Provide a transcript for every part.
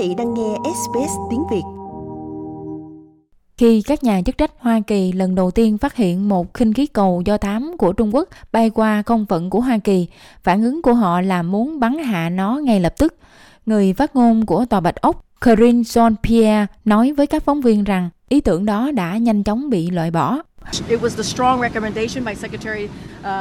vị đang nghe SBS tiếng Việt. Khi các nhà chức trách Hoa Kỳ lần đầu tiên phát hiện một khinh khí cầu do thám của Trung Quốc bay qua không phận của Hoa Kỳ, phản ứng của họ là muốn bắn hạ nó ngay lập tức. Người phát ngôn của Tòa Bạch Ốc, Corinne Jean-Pierre nói với các phóng viên rằng ý tưởng đó đã nhanh chóng bị loại bỏ. Uh,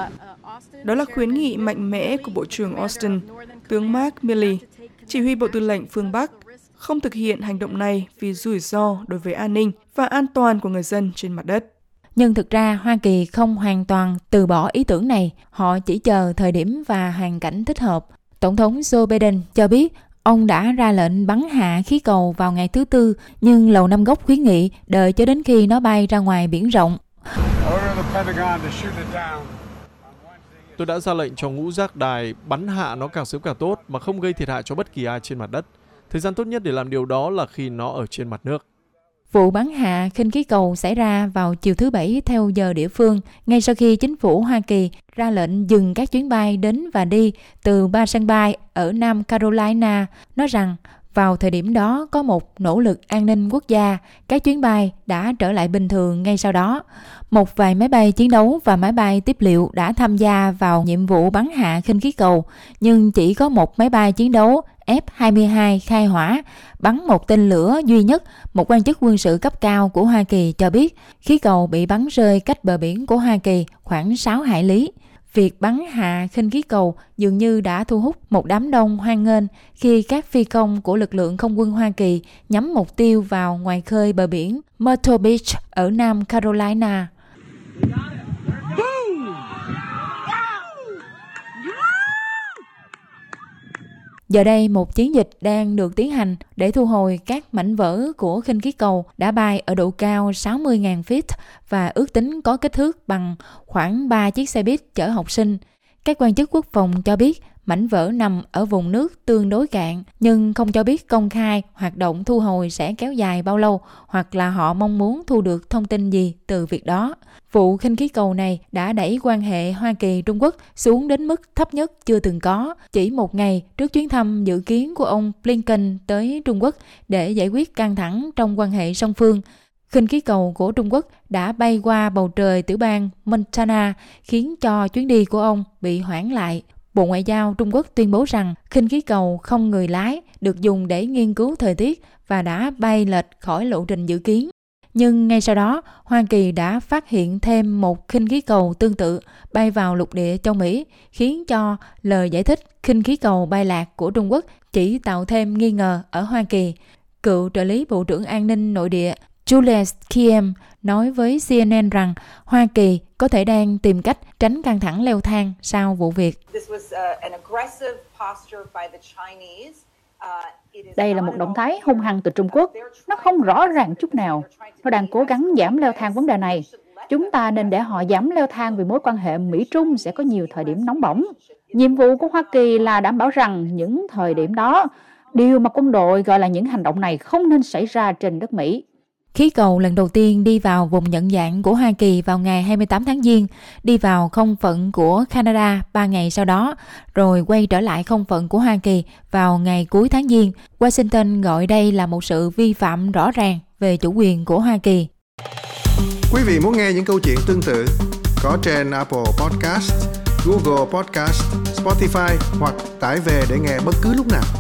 Đó là khuyến nghị mạnh mẽ của Bộ trưởng Austin, tướng Mark Milley, chỉ huy Bộ Tư lệnh phương Bắc, không thực hiện hành động này vì rủi ro đối với an ninh và an toàn của người dân trên mặt đất. Nhưng thực ra Hoa Kỳ không hoàn toàn từ bỏ ý tưởng này, họ chỉ chờ thời điểm và hoàn cảnh thích hợp. Tổng thống Joe Biden cho biết ông đã ra lệnh bắn hạ khí cầu vào ngày thứ Tư, nhưng Lầu Năm Góc khuyến nghị đợi cho đến khi nó bay ra ngoài biển rộng. Tôi đã ra lệnh cho ngũ giác đài bắn hạ nó càng sớm càng tốt mà không gây thiệt hại cho bất kỳ ai trên mặt đất. Thời gian tốt nhất để làm điều đó là khi nó ở trên mặt nước. Vụ bắn hạ khinh khí cầu xảy ra vào chiều thứ Bảy theo giờ địa phương, ngay sau khi chính phủ Hoa Kỳ ra lệnh dừng các chuyến bay đến và đi từ ba sân bay ở Nam Carolina, nói rằng vào thời điểm đó có một nỗ lực an ninh quốc gia, các chuyến bay đã trở lại bình thường ngay sau đó. Một vài máy bay chiến đấu và máy bay tiếp liệu đã tham gia vào nhiệm vụ bắn hạ khinh khí cầu, nhưng chỉ có một máy bay chiến đấu F-22 khai hỏa, bắn một tên lửa duy nhất, một quan chức quân sự cấp cao của Hoa Kỳ cho biết khí cầu bị bắn rơi cách bờ biển của Hoa Kỳ khoảng 6 hải lý. Việc bắn hạ khinh khí cầu dường như đã thu hút một đám đông hoan nghênh khi các phi công của lực lượng không quân Hoa Kỳ nhắm mục tiêu vào ngoài khơi bờ biển Myrtle Beach ở Nam Carolina. Giờ đây, một chiến dịch đang được tiến hành để thu hồi các mảnh vỡ của khinh khí cầu đã bay ở độ cao 60.000 feet và ước tính có kích thước bằng khoảng 3 chiếc xe buýt chở học sinh. Các quan chức quốc phòng cho biết mảnh vỡ nằm ở vùng nước tương đối cạn nhưng không cho biết công khai hoạt động thu hồi sẽ kéo dài bao lâu hoặc là họ mong muốn thu được thông tin gì từ việc đó. Vụ khinh khí cầu này đã đẩy quan hệ Hoa Kỳ-Trung Quốc xuống đến mức thấp nhất chưa từng có, chỉ một ngày trước chuyến thăm dự kiến của ông Blinken tới Trung Quốc để giải quyết căng thẳng trong quan hệ song phương. Khinh khí cầu của Trung Quốc đã bay qua bầu trời tiểu bang Montana, khiến cho chuyến đi của ông bị hoãn lại. Bộ Ngoại giao Trung Quốc tuyên bố rằng khinh khí cầu không người lái được dùng để nghiên cứu thời tiết và đã bay lệch khỏi lộ trình dự kiến. Nhưng ngay sau đó, Hoa Kỳ đã phát hiện thêm một khinh khí cầu tương tự bay vào lục địa châu Mỹ, khiến cho lời giải thích khinh khí cầu bay lạc của Trung Quốc chỉ tạo thêm nghi ngờ ở Hoa Kỳ. Cựu trợ lý Bộ trưởng An ninh Nội địa Julius Kiem nói với CNN rằng Hoa Kỳ có thể đang tìm cách tránh căng thẳng leo thang sau vụ việc. Đây là một động thái hung hăng từ Trung Quốc. Nó không rõ ràng chút nào. Nó đang cố gắng giảm leo thang vấn đề này. Chúng ta nên để họ giảm leo thang vì mối quan hệ Mỹ-Trung sẽ có nhiều thời điểm nóng bỏng. Nhiệm vụ của Hoa Kỳ là đảm bảo rằng những thời điểm đó, điều mà quân đội gọi là những hành động này không nên xảy ra trên đất Mỹ. Khí cầu lần đầu tiên đi vào vùng nhận dạng của Hoa Kỳ vào ngày 28 tháng Giêng, đi vào không phận của Canada 3 ngày sau đó, rồi quay trở lại không phận của Hoa Kỳ vào ngày cuối tháng Giêng. Washington gọi đây là một sự vi phạm rõ ràng về chủ quyền của Hoa Kỳ. Quý vị muốn nghe những câu chuyện tương tự có trên Apple Podcast, Google Podcast, Spotify hoặc tải về để nghe bất cứ lúc nào.